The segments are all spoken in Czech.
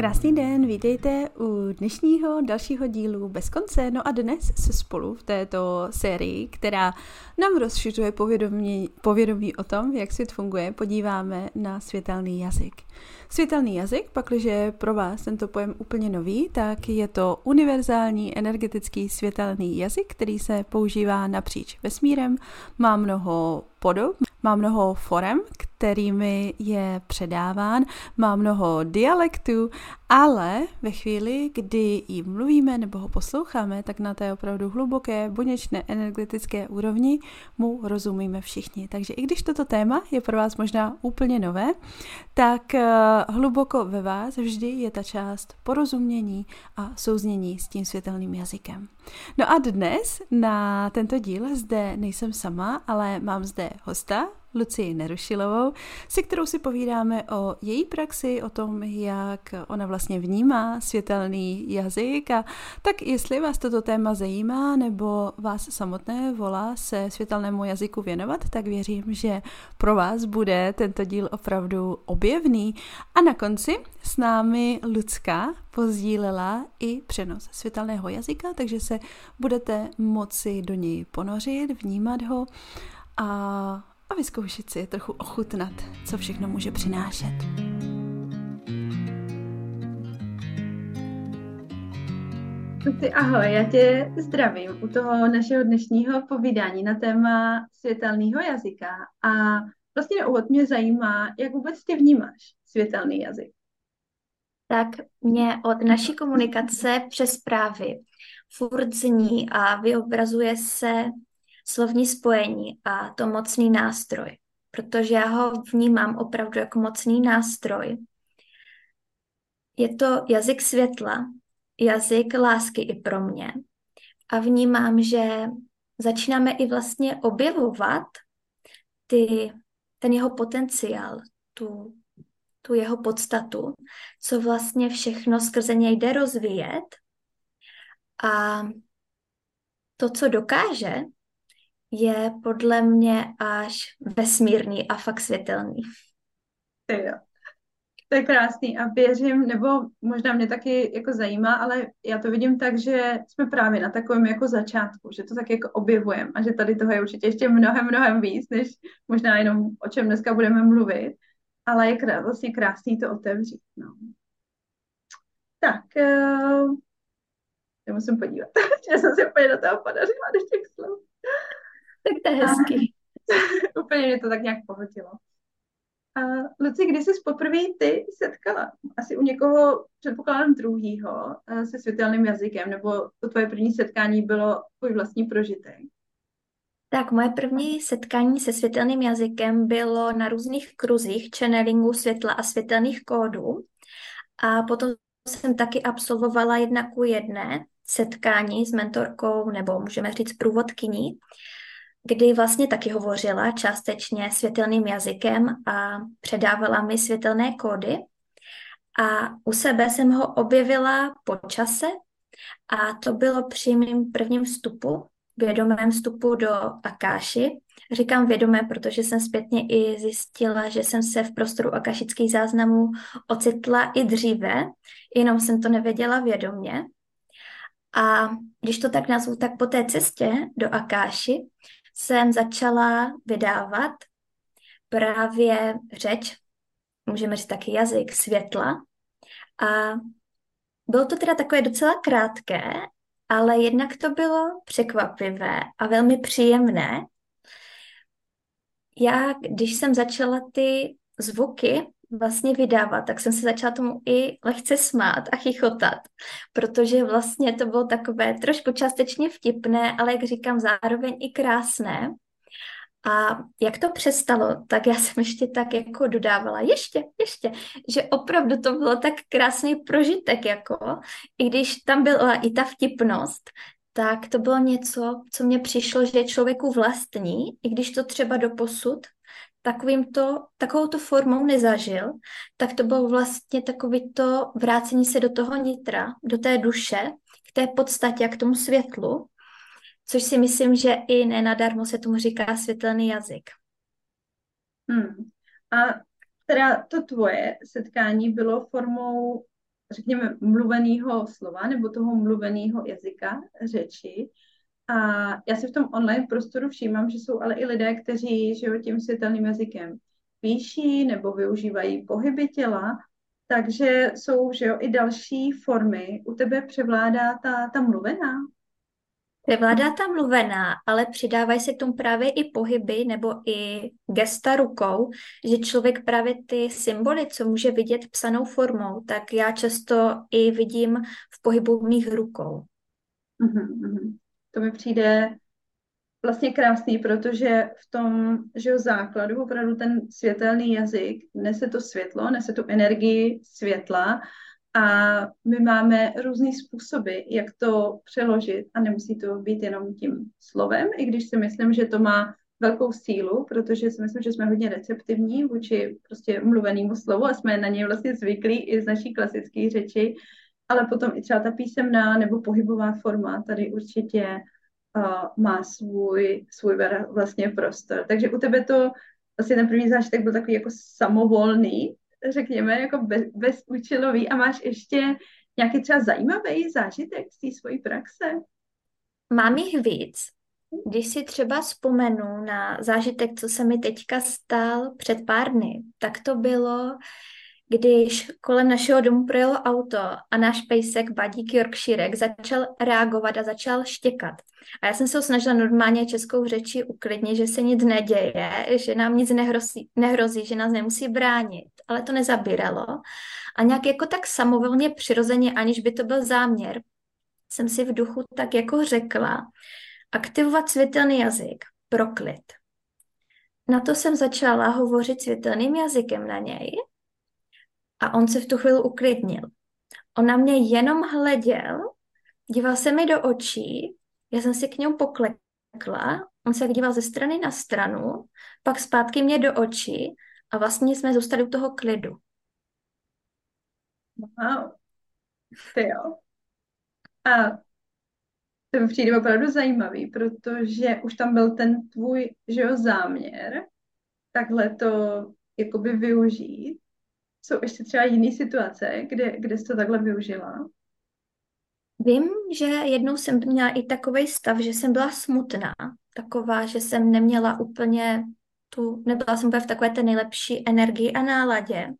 Krásný den, vítejte u dnešního dalšího dílu Bez konce. No a dnes se spolu v této sérii, která nám rozšiřuje povědomí, povědomí o tom, jak svět funguje, podíváme na světelný jazyk. Světelný jazyk, pakliže pro vás tento pojem úplně nový, tak je to univerzální energetický světelný jazyk, který se používá napříč vesmírem, má mnoho podob, má mnoho forem, kterými je předáván, má mnoho dialektů, ale ve chvíli, kdy jim mluvíme nebo ho posloucháme, tak na té opravdu hluboké, buněčné energetické úrovni mu rozumíme všichni. Takže i když toto téma je pro vás možná úplně nové, tak eh, hluboko ve vás vždy je ta část porozumění a souznění s tím světelným jazykem. No a dnes na tento díl zde nejsem sama, ale mám zde hosta, Lucii Nerušilovou, se kterou si povídáme o její praxi, o tom, jak ona vlastně vnímá světelný jazyk a tak jestli vás toto téma zajímá nebo vás samotné volá se světelnému jazyku věnovat, tak věřím, že pro vás bude tento díl opravdu objevný. A na konci s námi Lucka pozdílela i přenos světelného jazyka, takže se budete moci do něj ponořit, vnímat ho a a vyzkoušet si trochu ochutnat, co všechno může přinášet. Ty ahoj, já tě zdravím u toho našeho dnešního povídání na téma světelného jazyka a vlastně na úvod mě zajímá, jak vůbec ty vnímáš světelný jazyk. Tak mě od naší komunikace přes zprávy furt zní a vyobrazuje se slovní spojení a to mocný nástroj, protože já ho vnímám opravdu jako mocný nástroj. Je to jazyk světla, jazyk lásky i pro mě. A vnímám, že začínáme i vlastně objevovat ty, ten jeho potenciál, tu, tu jeho podstatu, co vlastně všechno skrze něj jde rozvíjet. A to, co dokáže, je podle mě až vesmírný a fakt světelný. jo. To je krásný a věřím, nebo možná mě taky jako zajímá, ale já to vidím tak, že jsme právě na takovém jako začátku, že to tak jako objevujeme a že tady toho je určitě ještě mnohem, mnohem víc, než možná jenom o čem dneska budeme mluvit, ale je krá, vlastně krásný to otevřít. No. Tak, uh, já musím podívat, že jsem si úplně do toho podařila, do těch slov. Tak to je hezký. Úplně mě to tak nějak pohodilo. A Luci, kdy jsi poprvé ty setkala? Asi u někoho, předpokládám druhýho, eh, se světelným jazykem, nebo to tvoje první setkání bylo tvůj vlastní prožitek? Tak moje první setkání se světelným jazykem bylo na různých kruzích channelingu světla a světelných kódů. A potom jsem taky absolvovala jedna ku jedné setkání s mentorkou, nebo můžeme říct průvodkyní, kdy vlastně taky hovořila částečně světelným jazykem a předávala mi světelné kódy. A u sebe jsem ho objevila po čase a to bylo při mým prvním vstupu, vědomém vstupu do Akáši. Říkám vědomé, protože jsem zpětně i zjistila, že jsem se v prostoru akašických záznamů ocitla i dříve, jenom jsem to nevěděla vědomě. A když to tak nazvu, tak po té cestě do Akáši jsem začala vydávat právě řeč, můžeme říct taky jazyk světla. A bylo to teda takové docela krátké, ale jednak to bylo překvapivé a velmi příjemné. Já, když jsem začala ty zvuky vlastně vydávat, tak jsem se začala tomu i lehce smát a chichotat, protože vlastně to bylo takové trošku částečně vtipné, ale jak říkám, zároveň i krásné. A jak to přestalo, tak já jsem ještě tak jako dodávala, ještě, ještě, že opravdu to bylo tak krásný prožitek, jako, i když tam byla i ta vtipnost, tak to bylo něco, co mě přišlo, že je člověku vlastní, i když to třeba do posud takovýmto, takovouto formou nezažil, tak to bylo vlastně takový to vrácení se do toho nitra, do té duše, k té podstatě a k tomu světlu, což si myslím, že i nenadarmo se tomu říká světelný jazyk. Hmm. A teda to tvoje setkání bylo formou řekněme, mluveného slova nebo toho mluveného jazyka, řeči. A já si v tom online prostoru všímám, že jsou ale i lidé, kteří žijou tím světelným jazykem píší nebo využívají pohyby těla, takže jsou že jo, i další formy. U tebe převládá ta, ta mluvená? Převládá ta mluvená, ale přidávají se k tomu právě i pohyby nebo i gesta rukou, že člověk právě ty symboly, co může vidět psanou formou, tak já často i vidím v pohybu mých rukou. Mm-hmm. To mi přijde vlastně krásný, protože v tom, že základu opravdu ten světelný jazyk nese to světlo, nese tu energii světla a my máme různé způsoby, jak to přeložit a nemusí to být jenom tím slovem, i když si myslím, že to má velkou sílu, protože si myslím, že jsme hodně receptivní vůči prostě mluvenému slovu a jsme na něj vlastně zvyklí i z naší klasické řeči, ale potom i třeba ta písemná nebo pohybová forma tady určitě uh, má svůj, svůj vlastně prostor. Takže u tebe to vlastně ten první zážitek byl takový jako samovolný, řekněme, jako bez, bezúčelový a máš ještě nějaký třeba zajímavý zážitek z té svojí praxe? Mám jich víc. Když si třeba vzpomenu na zážitek, co se mi teďka stal před pár dny, tak to bylo, když kolem našeho domu projelo auto a náš pejsek Badík Yorkshirek začal reagovat a začal štěkat. A já jsem se ho snažila normálně českou řeči uklidnit, že se nic neděje, že nám nic nehrozí, nehrozí, že nás nemusí bránit, ale to nezabíralo. A nějak jako tak samovolně přirozeně, aniž by to byl záměr, jsem si v duchu tak jako řekla, aktivovat světelný jazyk pro klid. Na to jsem začala hovořit světelným jazykem na něj a on se v tu chvíli uklidnil. On na mě jenom hleděl, díval se mi do očí, já jsem si k němu poklekla, on se díval ze strany na stranu, pak zpátky mě do očí a vlastně jsme zůstali u toho klidu. Wow. Ty jo. A to mi přijde opravdu zajímavý, protože už tam byl ten tvůj, že jo, záměr takhle to jakoby využít jsou ještě třeba jiné situace, kde, kde jsi to takhle využila? Vím, že jednou jsem měla i takový stav, že jsem byla smutná, taková, že jsem neměla úplně tu, nebyla jsem úplně v takové té nejlepší energii a náladě.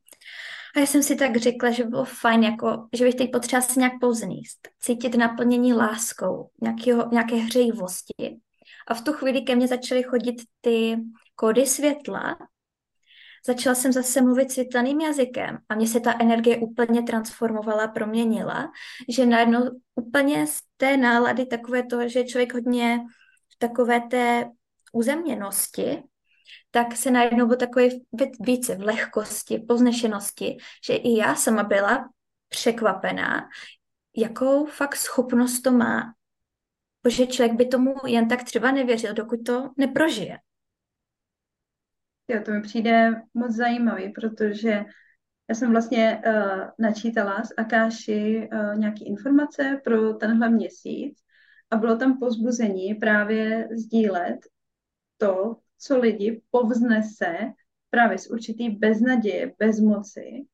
A já jsem si tak řekla, že bylo fajn, jako, že bych teď potřeba se nějak pozníst, cítit naplnění láskou, nějakého, nějaké hřejivosti. A v tu chvíli ke mně začaly chodit ty kódy světla, Začala jsem zase mluvit světelným jazykem a mě se ta energie úplně transformovala, proměnila, že najednou úplně z té nálady takové to, že člověk hodně v takové té uzemněnosti, tak se najednou byl takový více v lehkosti, poznešenosti, že i já sama byla překvapená, jakou fakt schopnost to má. Protože člověk by tomu jen tak třeba nevěřil, dokud to neprožije. Jo, to mi přijde moc zajímavý, protože já jsem vlastně uh, načítala z Akáši uh, nějaké informace pro tenhle měsíc a bylo tam pozbuzení právě sdílet to, co lidi povznese právě z určitý beznaděje, bezmoci.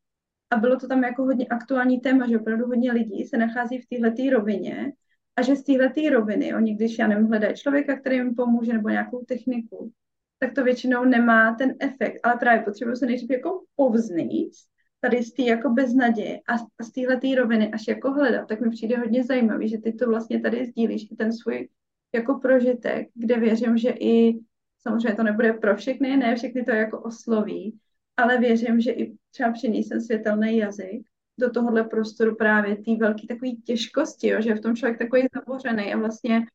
A bylo to tam jako hodně aktuální téma, že opravdu hodně lidí se nachází v této rovině a že z této roviny oni, když já nevím, hledají člověka, který jim pomůže nebo nějakou techniku, tak to většinou nemá ten efekt, ale právě potřebuji se nejdřív jako povznít tady z té jako beznaděje a, a z téhle roviny až jako hledat, tak mi přijde hodně zajímavý, že ty to vlastně tady sdílíš, i ten svůj jako prožitek, kde věřím, že i samozřejmě to nebude pro všechny, ne všechny to jako osloví, ale věřím, že i třeba přinísem světelný jazyk do tohohle prostoru právě té velké takové těžkosti, jo, že je v tom člověk takový zabořený a vlastně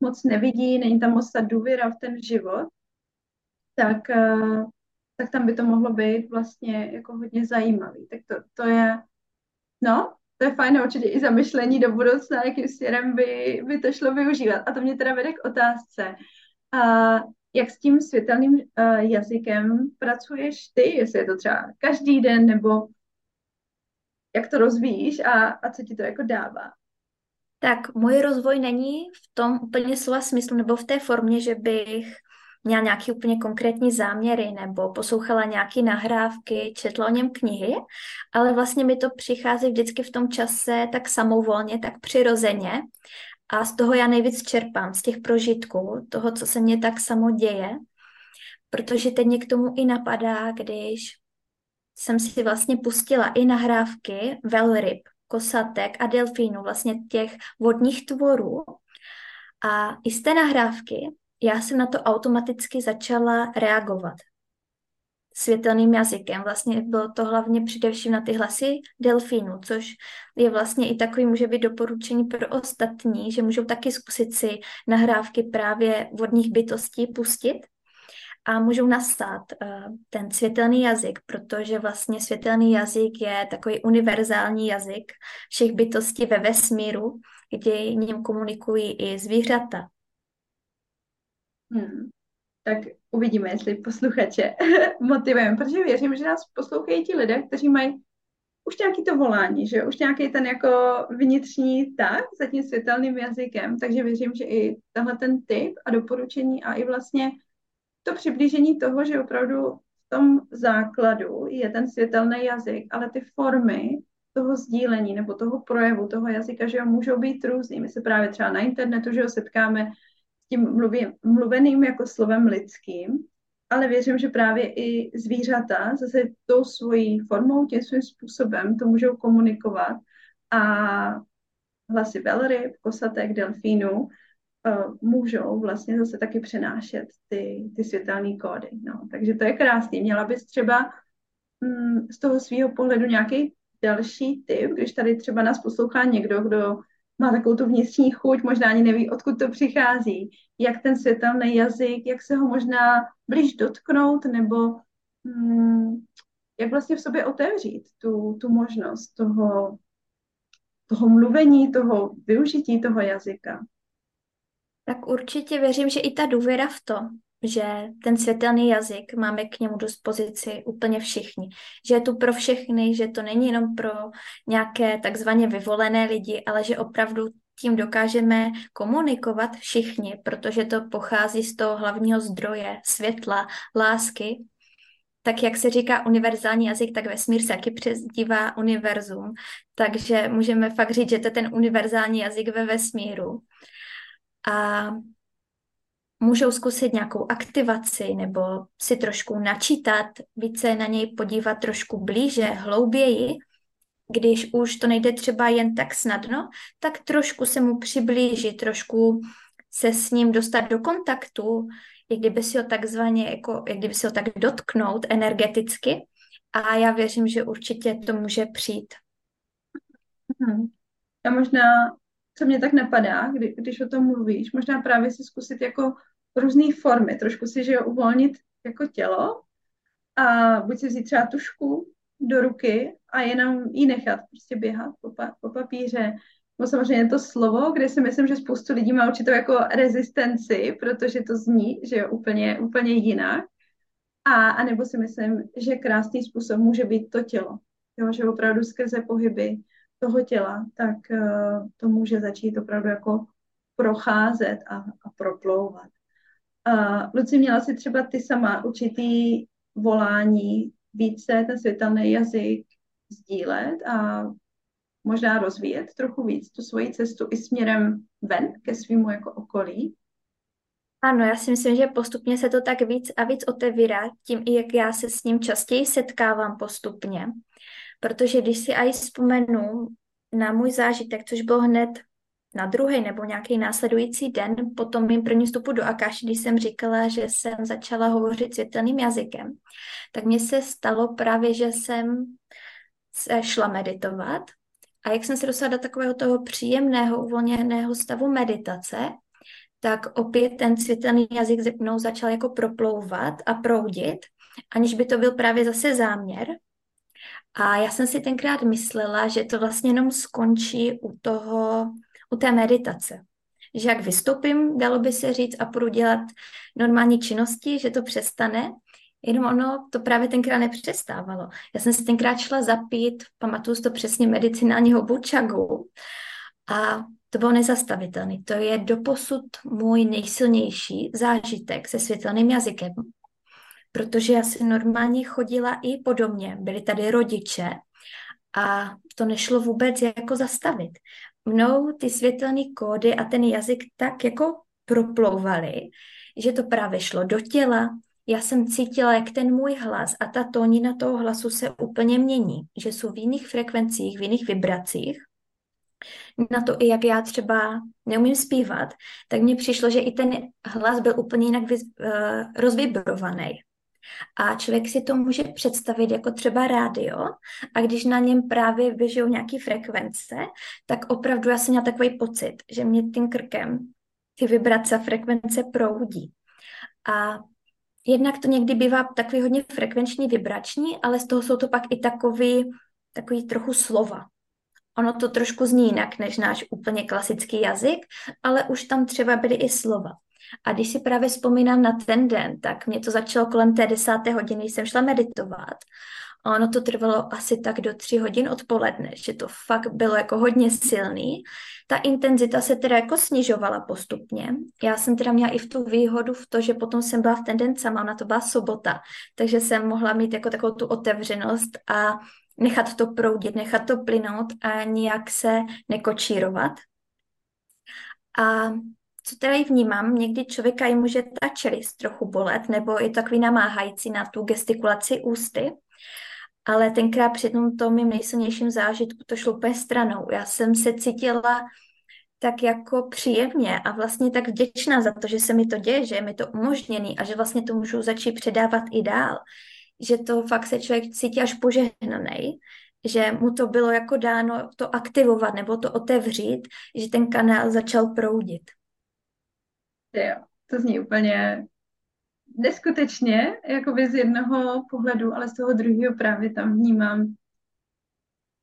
moc nevidí, není tam moc ta důvěra v ten život tak, eh, tak tam by to mohlo být vlastně jako hodně zajímavý. Tak to, to je, no, to je fajn určitě i zamyšlení do budoucna, jakým směrem by, by to šlo využívat. A to mě teda vede k otázce, a jak s tím světelným uh, jazykem pracuješ ty, jestli je to třeba každý den, nebo jak to rozvíjíš a, a co ti to jako dává? Tak můj rozvoj není v tom úplně slova smyslu, nebo v té formě, že bych měla nějaké úplně konkrétní záměry nebo poslouchala nějaké nahrávky, četla o něm knihy, ale vlastně mi to přichází vždycky v tom čase tak samovolně, tak přirozeně a z toho já nejvíc čerpám, z těch prožitků, toho, co se mně tak samo děje, protože teď mě k tomu i napadá, když jsem si vlastně pustila i nahrávky velryb, kosatek a delfínů, vlastně těch vodních tvorů. A i z té nahrávky já jsem na to automaticky začala reagovat světelným jazykem. Vlastně bylo to hlavně především na ty hlasy delfínů, což je vlastně i takový, může být doporučení pro ostatní, že můžou taky zkusit si nahrávky právě vodních bytostí pustit a můžou nasát uh, ten světelný jazyk, protože vlastně světelný jazyk je takový univerzální jazyk všech bytostí ve vesmíru, kde ním komunikují i zvířata. Hmm. Tak uvidíme, jestli posluchače motivujeme, protože věřím, že nás poslouchají ti lidé, kteří mají už nějaký to volání, že už nějaký ten jako vnitřní tak za tím světelným jazykem, takže věřím, že i tenhle ten tip a doporučení a i vlastně to přiblížení toho, že opravdu v tom základu je ten světelný jazyk, ale ty formy toho sdílení nebo toho projevu, toho jazyka, že jo, můžou být různý. My se právě třeba na internetu, že jo, setkáme tím mluví, mluveným jako slovem lidským, ale věřím, že právě i zvířata zase tou svojí formou, tím svým způsobem to můžou komunikovat a hlasy velryb, kosatek, delfínů uh, můžou vlastně zase taky přenášet ty, ty světelné kódy. No. Takže to je krásný. Měla bys třeba mm, z toho svého pohledu nějaký další tip, když tady třeba nás poslouchá někdo, kdo má takovou tu vnitřní chuť, možná ani neví, odkud to přichází, jak ten světelný jazyk, jak se ho možná blíž dotknout, nebo mm, jak vlastně v sobě otevřít tu, tu možnost toho, toho mluvení, toho využití toho jazyka. Tak určitě věřím, že i ta důvěra v to, že ten světelný jazyk máme k němu dispozici úplně všichni. Že je tu pro všechny, že to není jenom pro nějaké takzvaně vyvolené lidi, ale že opravdu tím dokážeme komunikovat všichni, protože to pochází z toho hlavního zdroje světla, lásky. Tak jak se říká univerzální jazyk, tak vesmír se taky přezdívá univerzum. Takže můžeme fakt říct, že to je ten univerzální jazyk ve vesmíru a můžou zkusit nějakou aktivaci nebo si trošku načítat, více na něj podívat trošku blíže, hlouběji, když už to nejde třeba jen tak snadno, tak trošku se mu přiblížit, trošku se s ním dostat do kontaktu, i kdyby si ho takzvaně, jako, jak kdyby si ho tak dotknout energeticky. A já věřím, že určitě to může přijít. Hmm. Já možná co mě tak napadá, kdy, když o tom mluvíš, možná právě si zkusit jako různé formy, trošku si, že jo, uvolnit jako tělo a buď si vzít třeba tušku do ruky a jenom ji nechat prostě běhat po, pa, po papíře. No samozřejmě to slovo, kde si myslím, že spoustu lidí má určitou jako rezistenci, protože to zní, že je úplně, úplně jinak. A, a nebo si myslím, že krásný způsob může být to tělo. Jo, že opravdu skrze pohyby toho těla, tak uh, to může začít opravdu jako procházet a, a proplouvat. Uh, Luci, měla si třeba ty sama určitý volání více ten světelný jazyk sdílet a možná rozvíjet trochu víc tu svoji cestu i směrem ven ke svýmu jako okolí? Ano, já si myslím, že postupně se to tak víc a víc otevírá, tím i jak já se s ním častěji setkávám postupně. Protože když si aj vzpomenu na můj zážitek, což bylo hned na druhý nebo nějaký následující den po tom mým prvním vstupu do Akáši, když jsem říkala, že jsem začala hovořit světelným jazykem, tak mně se stalo právě, že jsem se šla meditovat. A jak jsem se dostala do takového toho příjemného, uvolněného stavu meditace, tak opět ten světelný jazyk ze mnou začal jako proplouvat a proudit, aniž by to byl právě zase záměr, a já jsem si tenkrát myslela, že to vlastně jenom skončí u toho, u té meditace. Že jak vystoupím, dalo by se říct, a půjdu dělat normální činnosti, že to přestane, jenom ono to právě tenkrát nepřestávalo. Já jsem si tenkrát šla zapít, pamatuju to přesně, medicinálního bučagu. A to bylo nezastavitelné. To je doposud můj nejsilnější zážitek se světelným jazykem, protože já si normálně chodila i po domě, byli tady rodiče a to nešlo vůbec jako zastavit. Mnou ty světelné kódy a ten jazyk tak jako proplouvaly, že to právě šlo do těla, já jsem cítila, jak ten můj hlas a ta tónina toho hlasu se úplně mění, že jsou v jiných frekvencích, v jiných vibracích. Na to i jak já třeba neumím zpívat, tak mně přišlo, že i ten hlas byl úplně jinak uh, rozvibrovaný. A člověk si to může představit jako třeba rádio a když na něm právě běžou nějaké frekvence, tak opravdu já jsem měla takový pocit, že mě tím krkem ty vibrace a frekvence proudí. A jednak to někdy bývá takový hodně frekvenční, vibrační, ale z toho jsou to pak i takový, takový trochu slova. Ono to trošku zní jinak než náš úplně klasický jazyk, ale už tam třeba byly i slova. A když si právě vzpomínám na ten den, tak mě to začalo kolem té desáté hodiny, jsem šla meditovat. A ono to trvalo asi tak do tři hodin odpoledne, že to fakt bylo jako hodně silný. Ta intenzita se teda jako snižovala postupně. Já jsem teda měla i v tu výhodu v to, že potom jsem byla v ten den sama, na to byla sobota, takže jsem mohla mít jako takovou tu otevřenost a nechat to proudit, nechat to plynout a nijak se nekočírovat. A co teda i vnímám, někdy člověka i může ta čelist trochu bolet, nebo je takový namáhající na tu gestikulaci ústy, ale tenkrát při tom, tom mým nejsilnějším zážitku to šlo úplně stranou. Já jsem se cítila tak jako příjemně a vlastně tak vděčná za to, že se mi to děje, že je mi to umožněný a že vlastně to můžu začít předávat i dál. Že to fakt se člověk cítí až požehnaný, že mu to bylo jako dáno to aktivovat nebo to otevřít, že ten kanál začal proudit. Jo, to zní úplně neskutečně, jakoby z jednoho pohledu, ale z toho druhého právě tam vnímám,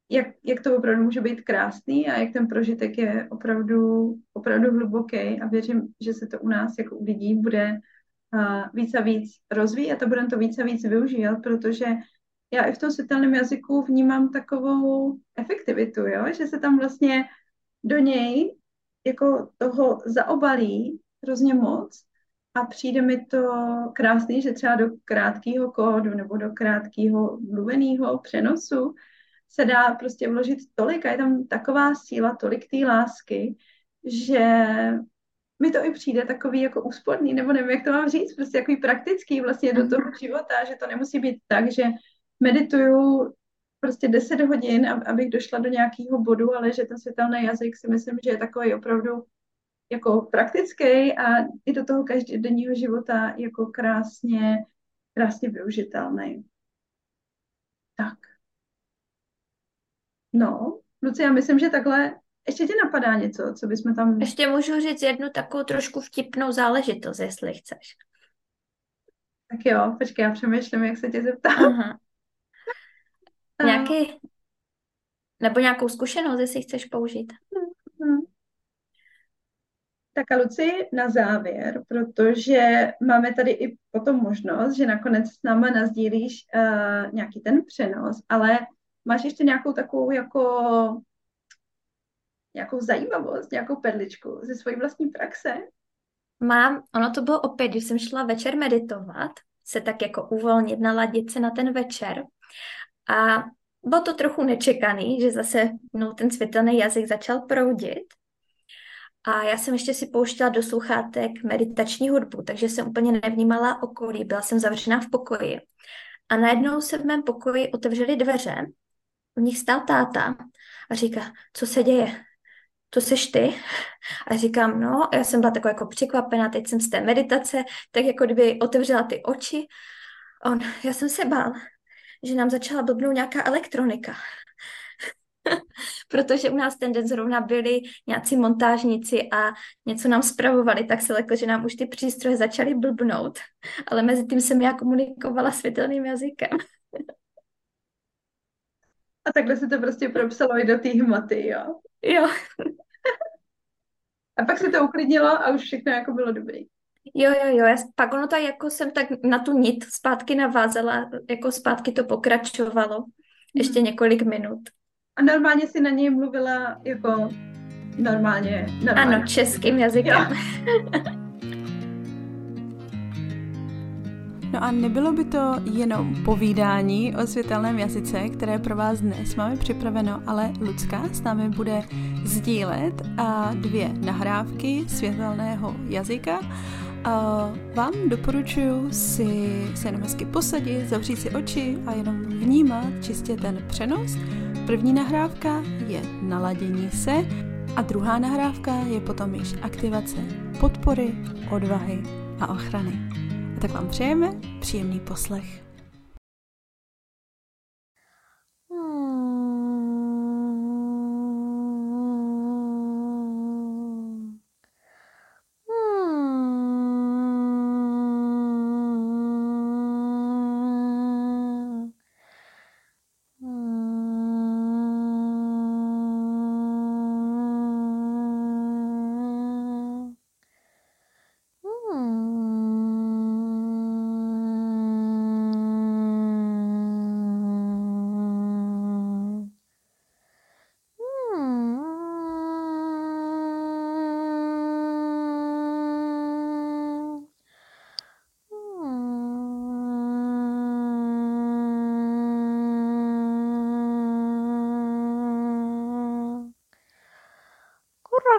jak, jak to opravdu může být krásný a jak ten prožitek je opravdu, opravdu hluboký a věřím, že se to u nás jako u lidí bude uh, víc a víc rozvíjet a budeme to víc a víc využívat, protože já i v tom světelném jazyku vnímám takovou efektivitu, jo? že se tam vlastně do něj jako toho zaobalí hrozně moc. A přijde mi to krásný, že třeba do krátkého kódu nebo do krátkého mluveného přenosu se dá prostě vložit tolik a je tam taková síla, tolik té lásky, že mi to i přijde takový jako úsporný, nebo nevím, jak to mám říct, prostě takový praktický vlastně do toho života, že to nemusí být tak, že medituju prostě 10 hodin, abych došla do nějakého bodu, ale že ten světelný jazyk si myslím, že je takový opravdu jako praktický a i do toho každodenního života jako krásně, krásně využitelný. Tak. No, Luci, já myslím, že takhle ještě ti napadá něco, co bychom tam... Ještě můžu říct jednu takovou trošku vtipnou záležitost, jestli chceš. Tak jo, počkej, já přemýšlím, jak se tě zeptám. Aha. Nějaký, nebo nějakou zkušenost, jestli chceš použít. Hmm. Tak a Luci, na závěr, protože máme tady i potom možnost, že nakonec s náma nazdílíš uh, nějaký ten přenos, ale máš ještě nějakou takovou jako nějakou zajímavost, nějakou perličku ze své vlastní praxe? Mám, ono to bylo opět, když jsem šla večer meditovat, se tak jako uvolnit, naladit se na ten večer a bylo to trochu nečekaný, že zase no, ten světelný jazyk začal proudit a já jsem ještě si pouštěla do sluchátek meditační hudbu, takže jsem úplně nevnímala okolí, byla jsem zavřená v pokoji. A najednou se v mém pokoji otevřely dveře, v nich stál táta a říká, co se děje? To seš ty? A říkám, no, já jsem byla taková jako překvapená, teď jsem z té meditace, tak jako kdyby otevřela ty oči. On, já jsem se bál, že nám začala blbnout nějaká elektronika. protože u nás ten den zrovna byli nějací montážníci a něco nám spravovali, tak se leklo, že nám už ty přístroje začaly blbnout, ale mezi tím jsem já komunikovala světelným jazykem. A takhle se to prostě propsalo i do té hmoty, jo? Jo. A pak se to uklidnilo a už všechno jako bylo dobrý. Jo, jo, jo, já, pak ono tak jako jsem tak na tu nit zpátky navázala, jako zpátky to pokračovalo ještě mhm. několik minut. A normálně si na něj mluvila jako normálně, normálně. Ano, českým jazykem. No a nebylo by to jenom povídání o světelném jazyce, které pro vás dnes máme připraveno, ale Lucka s námi bude sdílet a dvě nahrávky světelného jazyka. Vám doporučuji si se jenom hezky posadit, zavřít si oči a jenom vnímat čistě ten přenos. První nahrávka je naladění se a druhá nahrávka je potom již aktivace podpory, odvahy a ochrany. A tak vám přejeme příjemný poslech.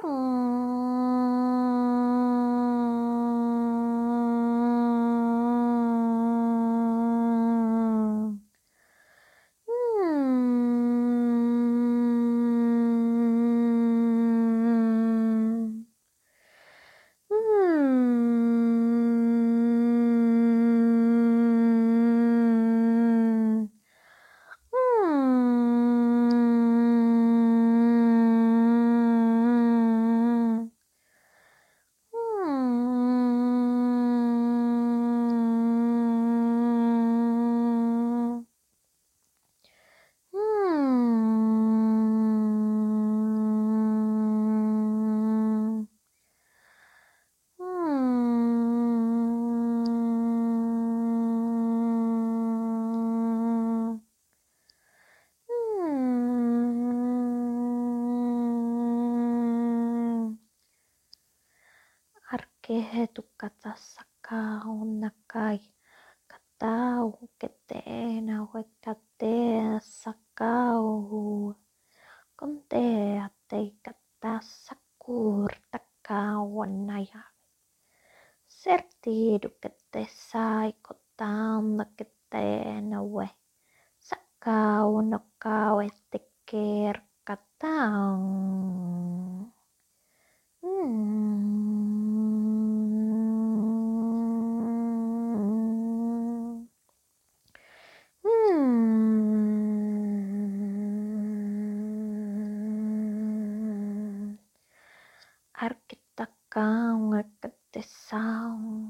う。kehetu katasa kai katau ke te na hue ka te sakau te te katasa kurta kauan ja sertiidu ke te sai kotaanna ke te na no kerkataan. Mm. Sound.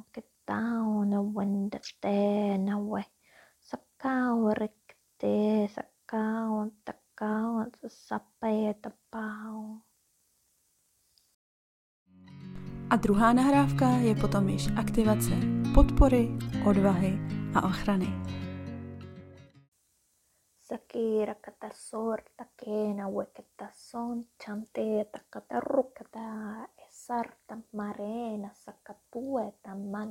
A druhá nahrávka je potom již aktivace podpory, odvahy a ochrany. Sakira kata sor takena weketa son chante takata rukata sarta marenassa puetaman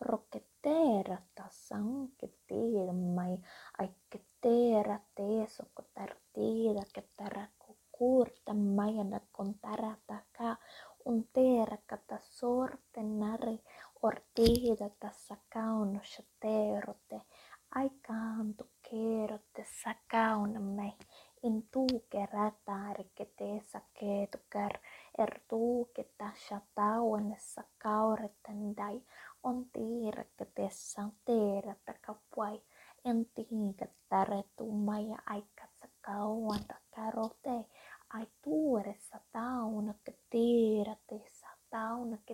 rocketera tassa anche tilmai aiketera teso ko tartida ke tarako kurta majana kon tarataka un tera kata sorte nari ortida tassa kauno shaterote ai kanto kerote sakauna mei en tu kerätär keteessä keetukär, er tuuketa shatauanessa kauretan dai, on tiirakatessa teerätä kapuai, en tiikattare tummaja aikatsa kauan takarotei, ai tuuressa taunakka tiiratessa taunakka